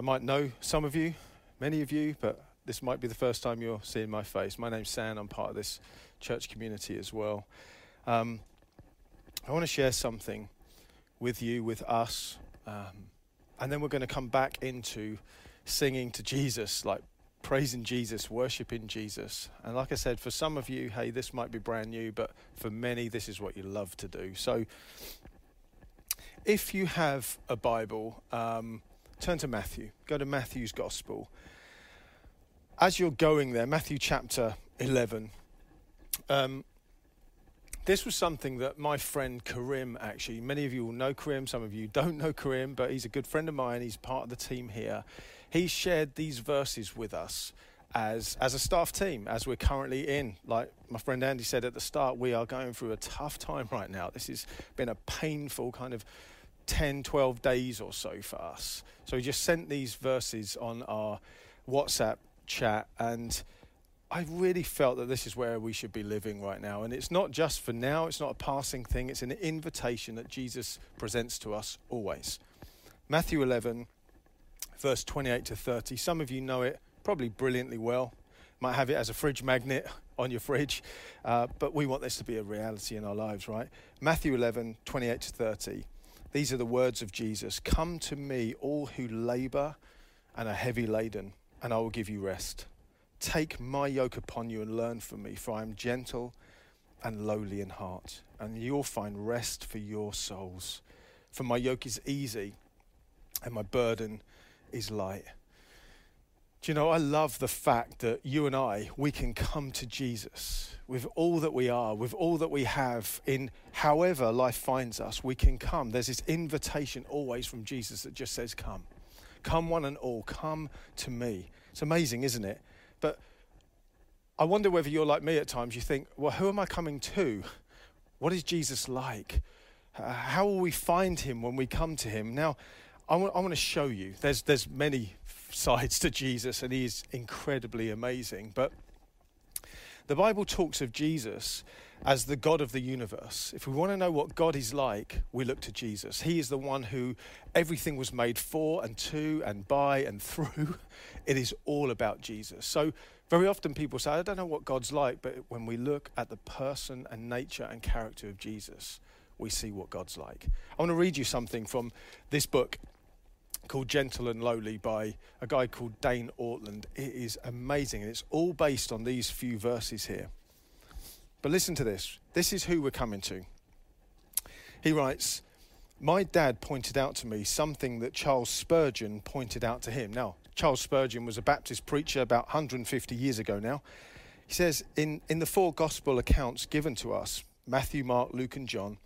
I might know some of you, many of you, but this might be the first time you're seeing my face. My name's Sam. I'm part of this church community as well. Um, I want to share something with you, with us, um, and then we're going to come back into singing to Jesus, like praising Jesus, worshiping Jesus. And like I said, for some of you, hey, this might be brand new, but for many, this is what you love to do. So if you have a Bible, um, turn to Matthew. Go to Matthew's Gospel. As you're going there, Matthew chapter 11. Um, this was something that my friend Karim actually, many of you will know Karim, some of you don't know Karim, but he's a good friend of mine. He's part of the team here he shared these verses with us as as a staff team as we're currently in like my friend Andy said at the start we are going through a tough time right now this has been a painful kind of 10 12 days or so for us so he just sent these verses on our WhatsApp chat and I really felt that this is where we should be living right now and it's not just for now it's not a passing thing it's an invitation that Jesus presents to us always Matthew 11 verse 28 to 30. Some of you know it probably brilliantly well. Might have it as a fridge magnet on your fridge, uh, but we want this to be a reality in our lives, right? Matthew 11, 28 to 30. These are the words of Jesus Come to me, all who labor and are heavy laden, and I will give you rest. Take my yoke upon you and learn from me, for I am gentle and lowly in heart, and you'll find rest for your souls. For my yoke is easy and my burden is light. Do you know, I love the fact that you and I, we can come to Jesus with all that we are, with all that we have, in however life finds us, we can come. There's this invitation always from Jesus that just says, Come. Come, one and all, come to me. It's amazing, isn't it? But I wonder whether you're like me at times. You think, Well, who am I coming to? What is Jesus like? How will we find him when we come to him? Now, I want, to show you. There's, there's many sides to Jesus, and he is incredibly amazing. But the Bible talks of Jesus as the God of the universe. If we want to know what God is like, we look to Jesus. He is the one who everything was made for and to and by and through. It is all about Jesus. So, very often people say, I don't know what God's like, but when we look at the person and nature and character of Jesus, we see what God's like. I want to read you something from this book called Gentle and Lowly by a guy called Dane Ortlund. It is amazing, and it's all based on these few verses here. But listen to this. This is who we're coming to. He writes, My dad pointed out to me something that Charles Spurgeon pointed out to him. Now, Charles Spurgeon was a Baptist preacher about 150 years ago now. He says, in, in the four gospel accounts given to us Matthew, Mark, Luke, and John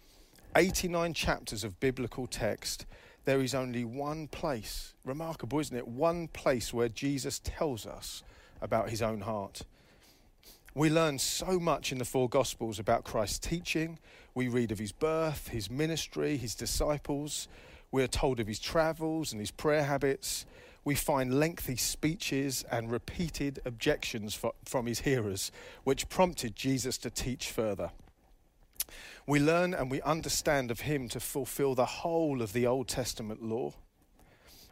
89 chapters of biblical text there is only one place, remarkable, isn't it? One place where Jesus tells us about his own heart. We learn so much in the four Gospels about Christ's teaching. We read of his birth, his ministry, his disciples. We are told of his travels and his prayer habits. We find lengthy speeches and repeated objections for, from his hearers, which prompted Jesus to teach further. We learn and we understand of him to fulfill the whole of the Old Testament law.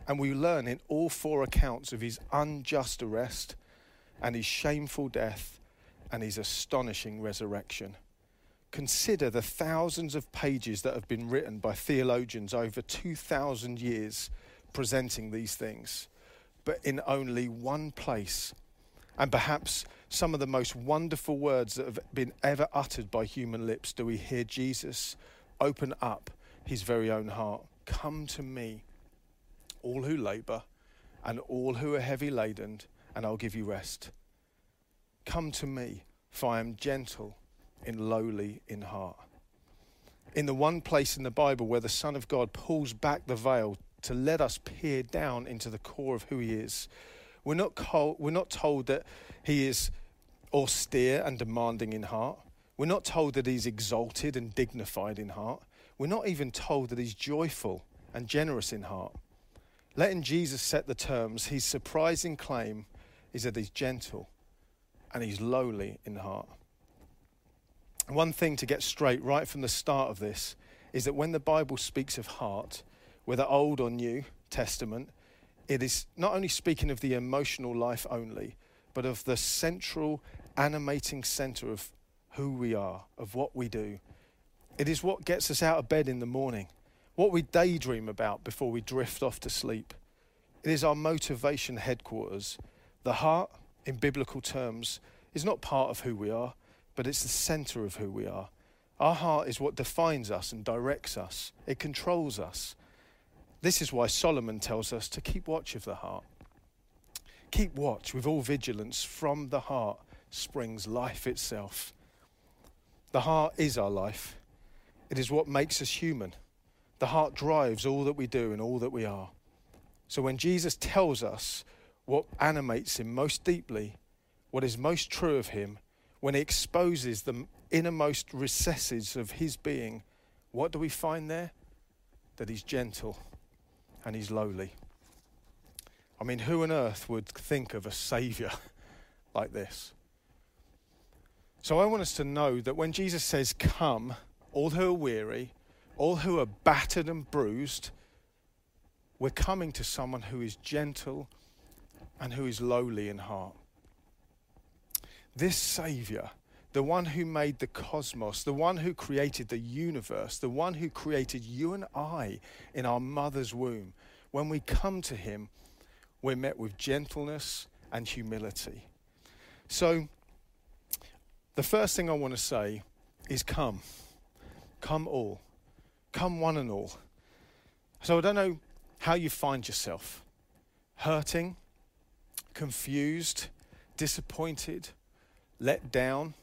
And we learn in all four accounts of his unjust arrest and his shameful death and his astonishing resurrection. Consider the thousands of pages that have been written by theologians over 2,000 years presenting these things. But in only one place, and perhaps some of the most wonderful words that have been ever uttered by human lips do we hear Jesus open up his very own heart. Come to me, all who labour and all who are heavy laden, and I'll give you rest. Come to me, for I am gentle and lowly in heart. In the one place in the Bible where the Son of God pulls back the veil to let us peer down into the core of who he is, we're not, called, we're not told that he is austere and demanding in heart. We're not told that he's exalted and dignified in heart. We're not even told that he's joyful and generous in heart. Letting Jesus set the terms, his surprising claim is that he's gentle and he's lowly in heart. One thing to get straight right from the start of this is that when the Bible speaks of heart, whether Old or New Testament, it is not only speaking of the emotional life only, but of the central animating center of who we are, of what we do. It is what gets us out of bed in the morning, what we daydream about before we drift off to sleep. It is our motivation headquarters. The heart, in biblical terms, is not part of who we are, but it's the center of who we are. Our heart is what defines us and directs us, it controls us. This is why Solomon tells us to keep watch of the heart. Keep watch with all vigilance. From the heart springs life itself. The heart is our life, it is what makes us human. The heart drives all that we do and all that we are. So when Jesus tells us what animates him most deeply, what is most true of him, when he exposes the innermost recesses of his being, what do we find there? That he's gentle and he's lowly. I mean, who on earth would think of a saviour like this? So I want us to know that when Jesus says, Come, all who are weary, all who are battered and bruised, we're coming to someone who is gentle and who is lowly in heart. This Saviour, the one who made the cosmos, the one who created the universe, the one who created you and I in our mother's womb, when we come to Him, we're met with gentleness and humility. So, the first thing I want to say is come. Come all. Come one and all. So I don't know how you find yourself hurting, confused, disappointed, let down,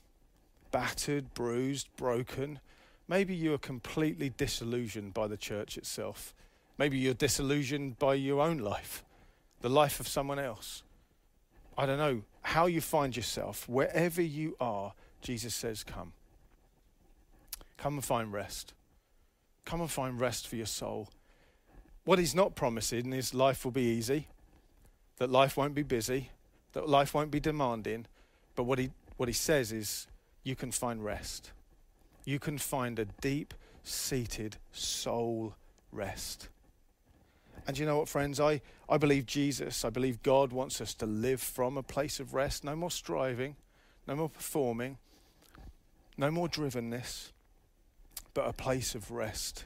battered, bruised, broken. Maybe you are completely disillusioned by the church itself. Maybe you're disillusioned by your own life, the life of someone else. I don't know how you find yourself, wherever you are, Jesus says, Come. Come and find rest. Come and find rest for your soul. What he's not promising is life will be easy, that life won't be busy, that life won't be demanding. But what he, what he says is you can find rest. You can find a deep seated soul rest. And you know what, friends? I, I believe Jesus, I believe God wants us to live from a place of rest. No more striving, no more performing, no more drivenness, but a place of rest.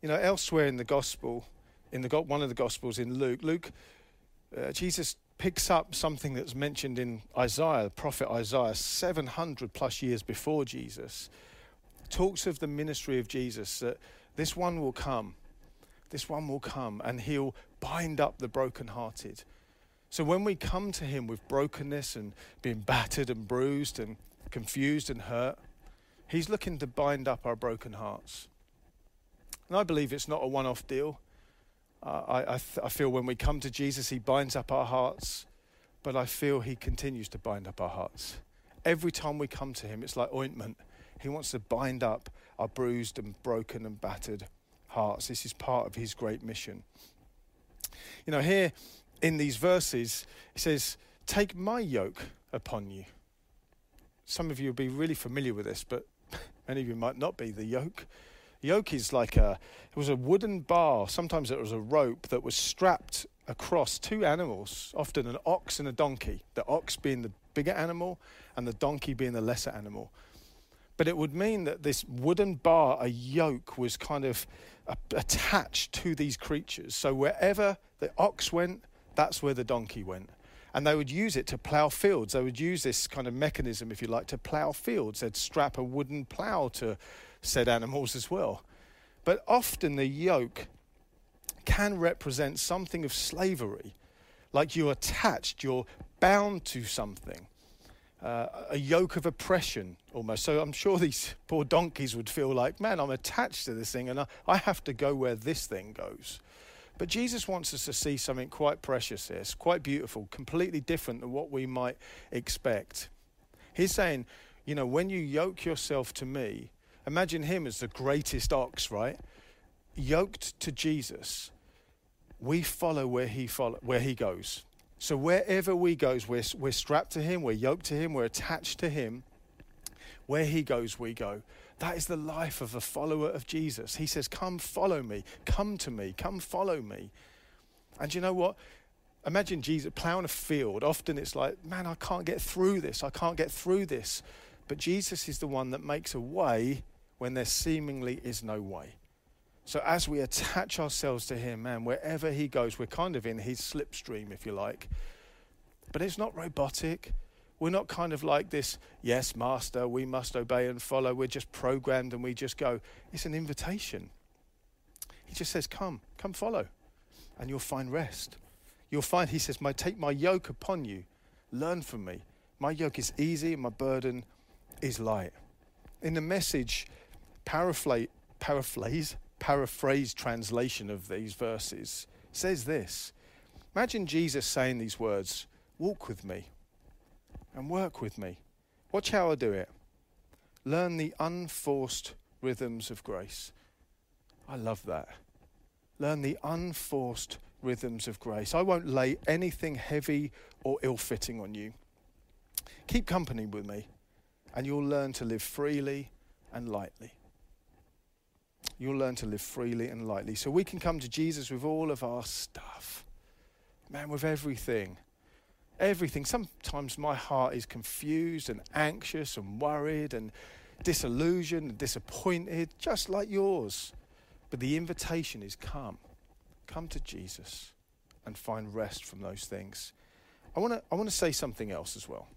You know, elsewhere in the gospel, in the one of the gospels in Luke, Luke, uh, Jesus picks up something that's mentioned in Isaiah, the prophet Isaiah, 700 plus years before Jesus. Talks of the ministry of Jesus that this one will come, this one will come, and he'll bind up the brokenhearted. So when we come to him with brokenness and being battered and bruised and confused and hurt. He's looking to bind up our broken hearts. And I believe it's not a one off deal. I, I, th- I feel when we come to Jesus, He binds up our hearts, but I feel He continues to bind up our hearts. Every time we come to Him, it's like ointment. He wants to bind up our bruised and broken and battered hearts. This is part of His great mission. You know, here in these verses, He says, Take my yoke upon you some of you will be really familiar with this, but many of you might not be. The yoke. Yoke is like a, it was a wooden bar. Sometimes it was a rope that was strapped across two animals, often an ox and a donkey. The ox being the bigger animal and the donkey being the lesser animal. But it would mean that this wooden bar, a yoke, was kind of attached to these creatures. So wherever the ox went, that's where the donkey went and they would use it to plough fields. They would use this kind of mechanism, if you like, to plough fields. They'd strap a wooden plough to said animals as well. But often the yoke can represent something of slavery, like you're attached, you're bound to something. Uh, a yoke of oppression almost. So I'm sure these poor donkeys would feel like, man, I'm attached to this thing and I, I have to go where this thing goes. But Jesus wants us to see something quite precious here, it's quite beautiful, completely different than what we might expect. He's saying, you know, when you yoke yourself to me, imagine him as the greatest ox, right? Yoked to Jesus, we follow where he follow, where he goes. So wherever we goes, we're, we're strapped to him, we're yoked to him, we're attached to him. Where he goes, we go. That is the life of a follower of Jesus. He says, Come follow me, come to me, come follow me. And you know what? Imagine Jesus plowing a field. Often it's like, man, I can't get through this. I can't get through this. But Jesus is the one that makes a way when there seemingly is no way. So as we attach ourselves to Him, man, wherever He goes, we're kind of in His slipstream, if you like. But it's not robotic. We're not kind of like this, yes, Master, we must obey and follow. We're just programmed and we just go. It's an invitation. He just says, Come, come follow, and you'll find rest. You'll find, He says, my, Take my yoke upon you, learn from me. My yoke is easy and my burden is light. In the message, paraphrase, paraphrase, paraphrase translation of these verses says this Imagine Jesus saying these words Walk with me and work with me. Watch how I do it. Learn the unforced rhythms of grace. I love that. Learn the unforced rhythms of grace. I won't lay anything heavy or ill fitting on you. Keep company with me, and you'll learn to live freely and lightly. You'll learn to live freely and lightly. So we can come to Jesus with all of our stuff. Man, with everything. Everything. Sometimes my heart is confused and anxious and worried and disillusioned and disappointed, just like yours. But the invitation is come. Come to Jesus and find rest from those things. I want to I want to say something else as well.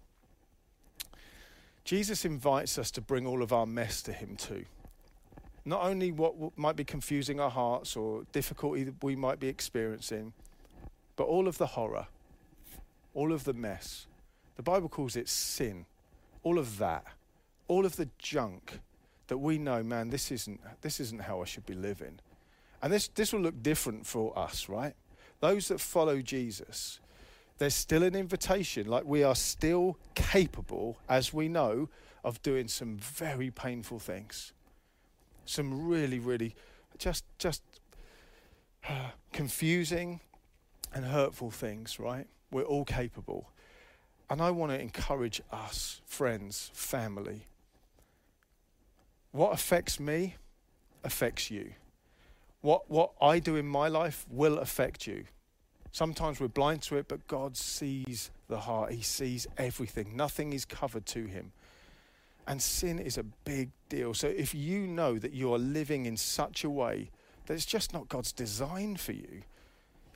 Jesus invites us to bring all of our mess to him too. Not only what might be confusing our hearts or difficulty that we might be experiencing, but all of the horror, all of the mess. The Bible calls it sin. All of that, all of the junk that we know, man, this isn't, this isn't how I should be living. And this, this will look different for us, right? Those that follow Jesus, there's still an invitation. Like we are still capable, as we know, of doing some very painful things. Some really, really just, just uh, confusing and hurtful things, right? We're all capable. And I want to encourage us, friends, family. What affects me affects you. What, what I do in my life will affect you. Sometimes we're blind to it, but God sees the heart. He sees everything. Nothing is covered to Him. And sin is a big deal. So if you know that you are living in such a way that it's just not God's design for you,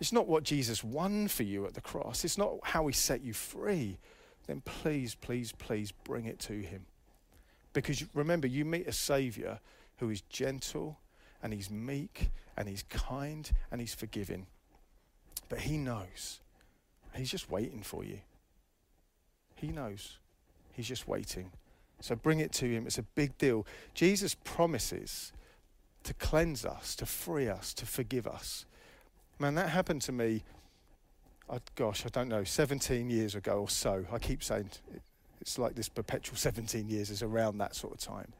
it's not what Jesus won for you at the cross, it's not how He set you free, then please, please, please bring it to Him. Because remember, you meet a Savior who is gentle and He's meek and He's kind and He's forgiving. But He knows. He's just waiting for you. He knows. He's just waiting. So bring it to Him. It's a big deal. Jesus promises to cleanse us, to free us, to forgive us. Man, that happened to me, gosh, I don't know, 17 years ago or so. I keep saying it's like this perpetual 17 years is around that sort of time.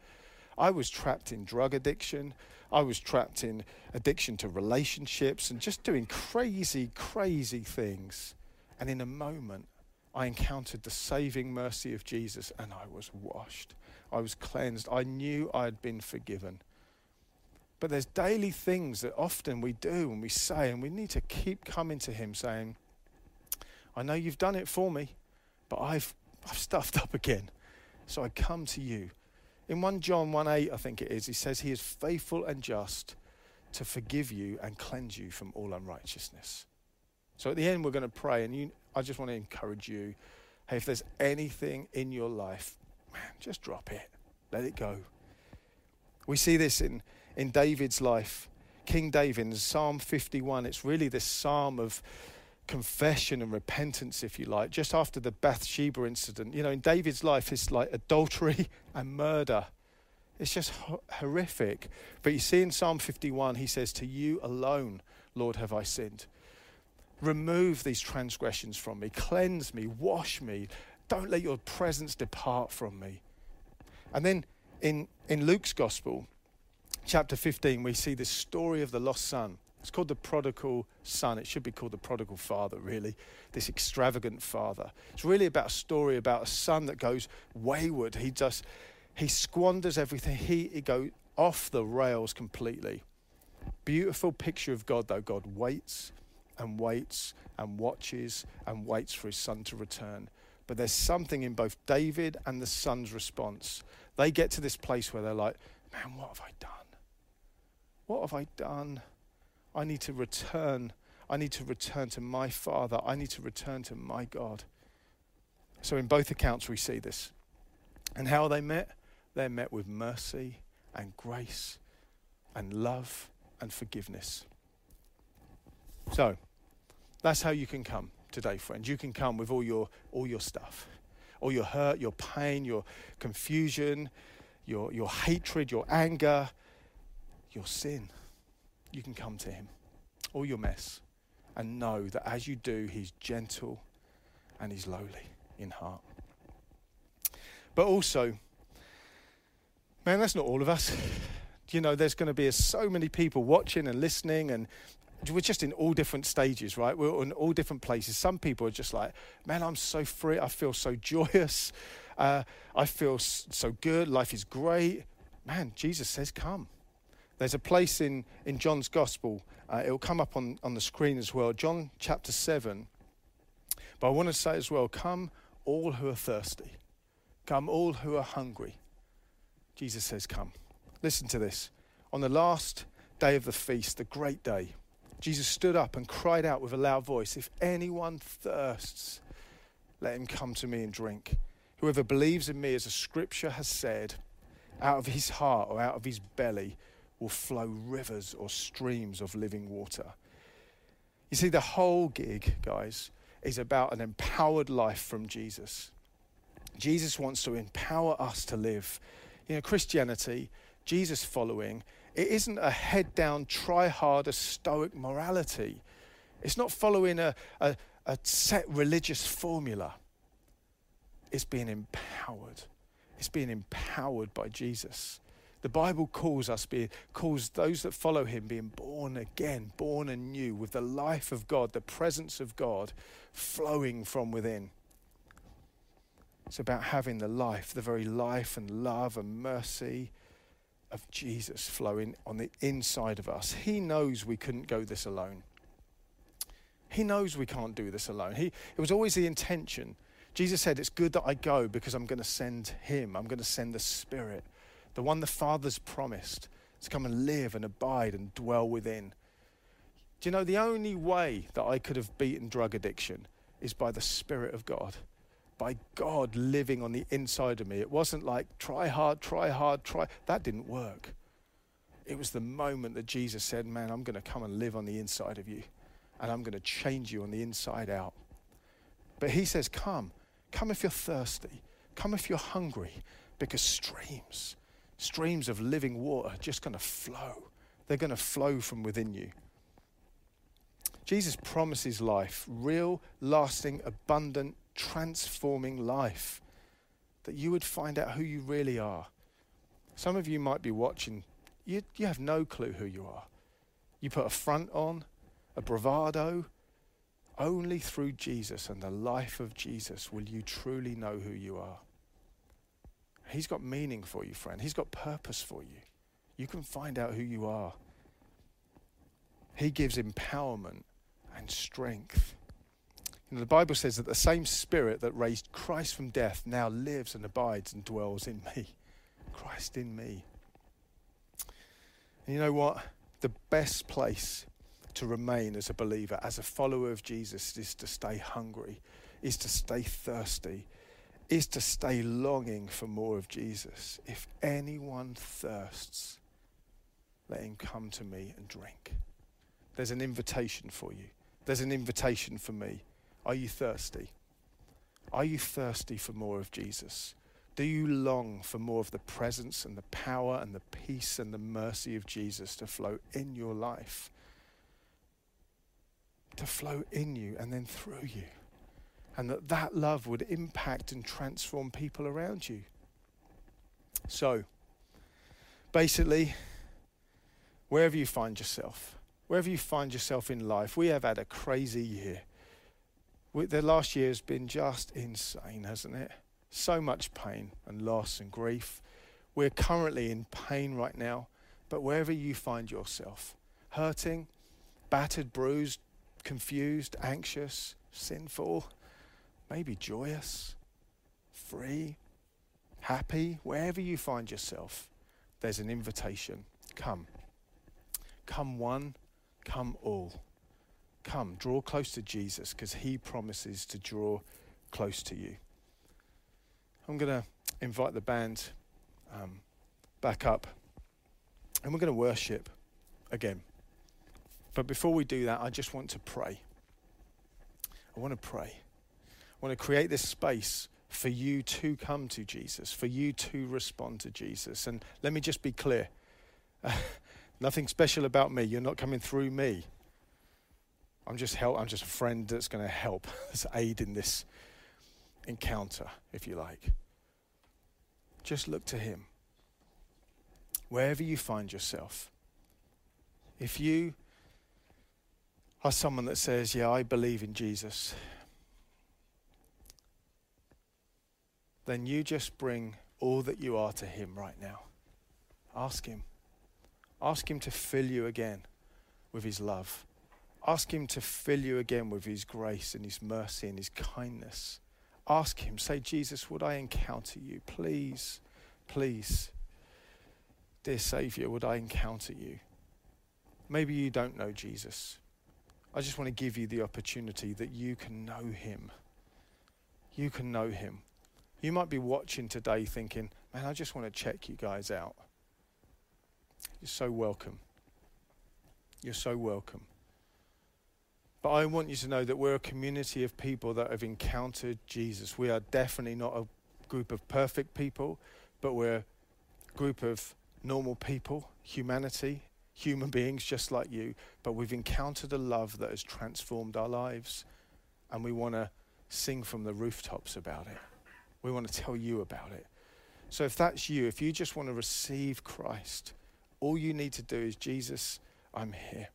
I was trapped in drug addiction. I was trapped in addiction to relationships and just doing crazy, crazy things. And in a moment, I encountered the saving mercy of Jesus and I was washed. I was cleansed. I knew I had been forgiven. But there's daily things that often we do and we say, and we need to keep coming to Him saying, I know you've done it for me, but I've, I've stuffed up again. So I come to you. In 1 John 1 8, I think it is, he says, He is faithful and just to forgive you and cleanse you from all unrighteousness. So at the end, we're going to pray, and you, I just want to encourage you hey, if there's anything in your life, man, just drop it, let it go. We see this in in David's life. King David, in Psalm 51, it's really this psalm of confession and repentance, if you like, just after the Bathsheba incident. You know, in David's life, it's like adultery and murder. It's just horrific. But you see in Psalm 51, he says, To you alone, Lord, have I sinned. Remove these transgressions from me, cleanse me, wash me. Don't let your presence depart from me. And then in, in Luke's gospel, chapter 15, we see this story of the lost son. It's called the prodigal son. It should be called the prodigal father, really. This extravagant father. It's really about a story about a son that goes wayward. He just, he squanders everything. He, he goes off the rails completely. Beautiful picture of God, though. God waits and waits and watches and waits for his son to return. But there's something in both David and the son's response. They get to this place where they're like, man, what have I done? What have I done? I need to return. I need to return to my Father. I need to return to my God. So, in both accounts, we see this. And how are they met? They're met with mercy and grace and love and forgiveness. So, that's how you can come today, friends. You can come with all your all your stuff, all your hurt, your pain, your confusion, your your hatred, your anger, your sin. You can come to him, all your mess, and know that as you do, he's gentle and he's lowly in heart. But also, man, that's not all of us. You know, there's going to be so many people watching and listening, and we're just in all different stages, right? We're in all different places. Some people are just like, man, I'm so free. I feel so joyous. Uh, I feel so good. Life is great. Man, Jesus says, come. There's a place in, in John's Gospel, uh, it'll come up on, on the screen as well, John chapter 7. But I want to say as well, come all who are thirsty, come all who are hungry. Jesus says, come. Listen to this. On the last day of the feast, the great day, Jesus stood up and cried out with a loud voice If anyone thirsts, let him come to me and drink. Whoever believes in me, as the scripture has said, out of his heart or out of his belly will flow rivers or streams of living water. You see, the whole gig, guys, is about an empowered life from Jesus. Jesus wants to empower us to live. You know, Christianity, Jesus following, it isn't a head down, try harder, stoic morality. It's not following a, a, a set religious formula. It's being empowered. It's being empowered by Jesus. The Bible calls us be, calls those that follow him being born again, born anew with the life of God, the presence of God flowing from within. It's about having the life, the very life and love and mercy of Jesus flowing on the inside of us. He knows we couldn't go this alone. He knows we can't do this alone. He, it was always the intention. Jesus said, It's good that I go because I'm going to send him. I'm going to send the Spirit the one the Father's promised to come and live and abide and dwell within. Do you know the only way that I could have beaten drug addiction is by the Spirit of God, by God living on the inside of me. It wasn't like try hard, try hard, try. That didn't work. It was the moment that Jesus said, Man, I'm going to come and live on the inside of you, and I'm going to change you on the inside out. But He says, Come, come if you're thirsty, come if you're hungry, because streams streams of living water just going to flow. They're going to flow from within you. Jesus promises life, real, lasting, abundant, transforming life. That you would find out who you really are. Some of you might be watching, you, you have no clue who you are. You put a front on, a bravado. Only through Jesus and the life of Jesus will you truly know who you are. He's got meaning for you, friend. He's got purpose for you. You can find out who you are. He gives empowerment and strength. The Bible says that the same Spirit that raised Christ from death now lives and abides and dwells in me. Christ in me. And you know what? The best place to remain as a believer, as a follower of Jesus, is to stay hungry, is to stay thirsty, is to stay longing for more of Jesus. If anyone thirsts, let him come to me and drink. There's an invitation for you. There's an invitation for me. Are you thirsty? Are you thirsty for more of Jesus? Do you long for more of the presence and the power and the peace and the mercy of Jesus to flow in your life? To flow in you and then through you and that that love would impact and transform people around you. So, basically, wherever you find yourself, wherever you find yourself in life, we have had a crazy year. The last year has been just insane, hasn't it? So much pain and loss and grief. We're currently in pain right now, but wherever you find yourself, hurting, battered, bruised, confused, anxious, sinful, maybe joyous, free, happy, wherever you find yourself, there's an invitation. Come. Come one, come all. Come, draw close to Jesus because he promises to draw close to you. I'm going to invite the band um, back up and we're going to worship again. But before we do that, I just want to pray. I want to pray. I want to create this space for you to come to Jesus, for you to respond to Jesus. And let me just be clear nothing special about me. You're not coming through me. I'm just help. I'm just a friend that's going to help, that's aid in this encounter, if you like. Just look to Him. Wherever you find yourself, if you are someone that says, Yeah, I believe in Jesus, then you just bring all that you are to Him right now. Ask Him. Ask Him to fill you again with His love. Ask Him to fill you again with His grace and His mercy and His kindness. Ask Him, say, Jesus, would I encounter you? Please, please. Dear Saviour, would I encounter you? Maybe you don't know Jesus. I just want to give you the opportunity that you can know Him. You can know Him. You might be watching today thinking, man, I just want to check you guys out. You're so welcome. You're so welcome. But I want you to know that we're a community of people that have encountered Jesus. We are definitely not a group of perfect people, but we're a group of normal people, humanity, human beings just like you. But we've encountered a love that has transformed our lives, and we want to sing from the rooftops about it. We want to tell you about it. So if that's you, if you just want to receive Christ, all you need to do is, Jesus, I'm here.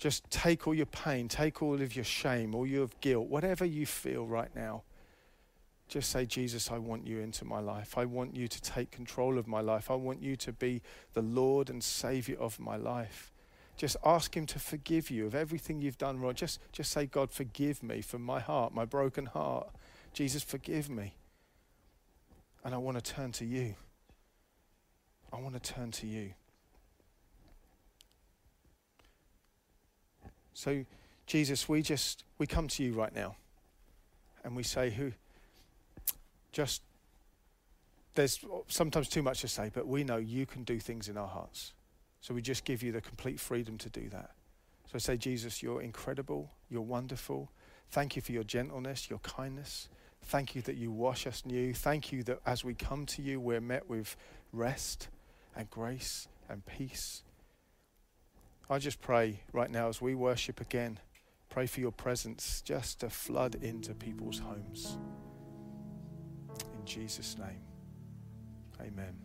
Just take all your pain, take all of your shame, all your guilt, whatever you feel right now. Just say, Jesus, I want you into my life. I want you to take control of my life. I want you to be the Lord and Savior of my life. Just ask Him to forgive you of everything you've done wrong. Just, just say, God, forgive me for my heart, my broken heart. Jesus, forgive me. And I want to turn to you. I want to turn to you. So, Jesus, we just we come to you right now, and we say, "Who?" Just there's sometimes too much to say, but we know you can do things in our hearts. So we just give you the complete freedom to do that. So I say, Jesus, you're incredible, you're wonderful. Thank you for your gentleness, your kindness. Thank you that you wash us new. Thank you that as we come to you, we're met with rest and grace and peace. I just pray right now as we worship again, pray for your presence just to flood into people's homes. In Jesus' name, amen.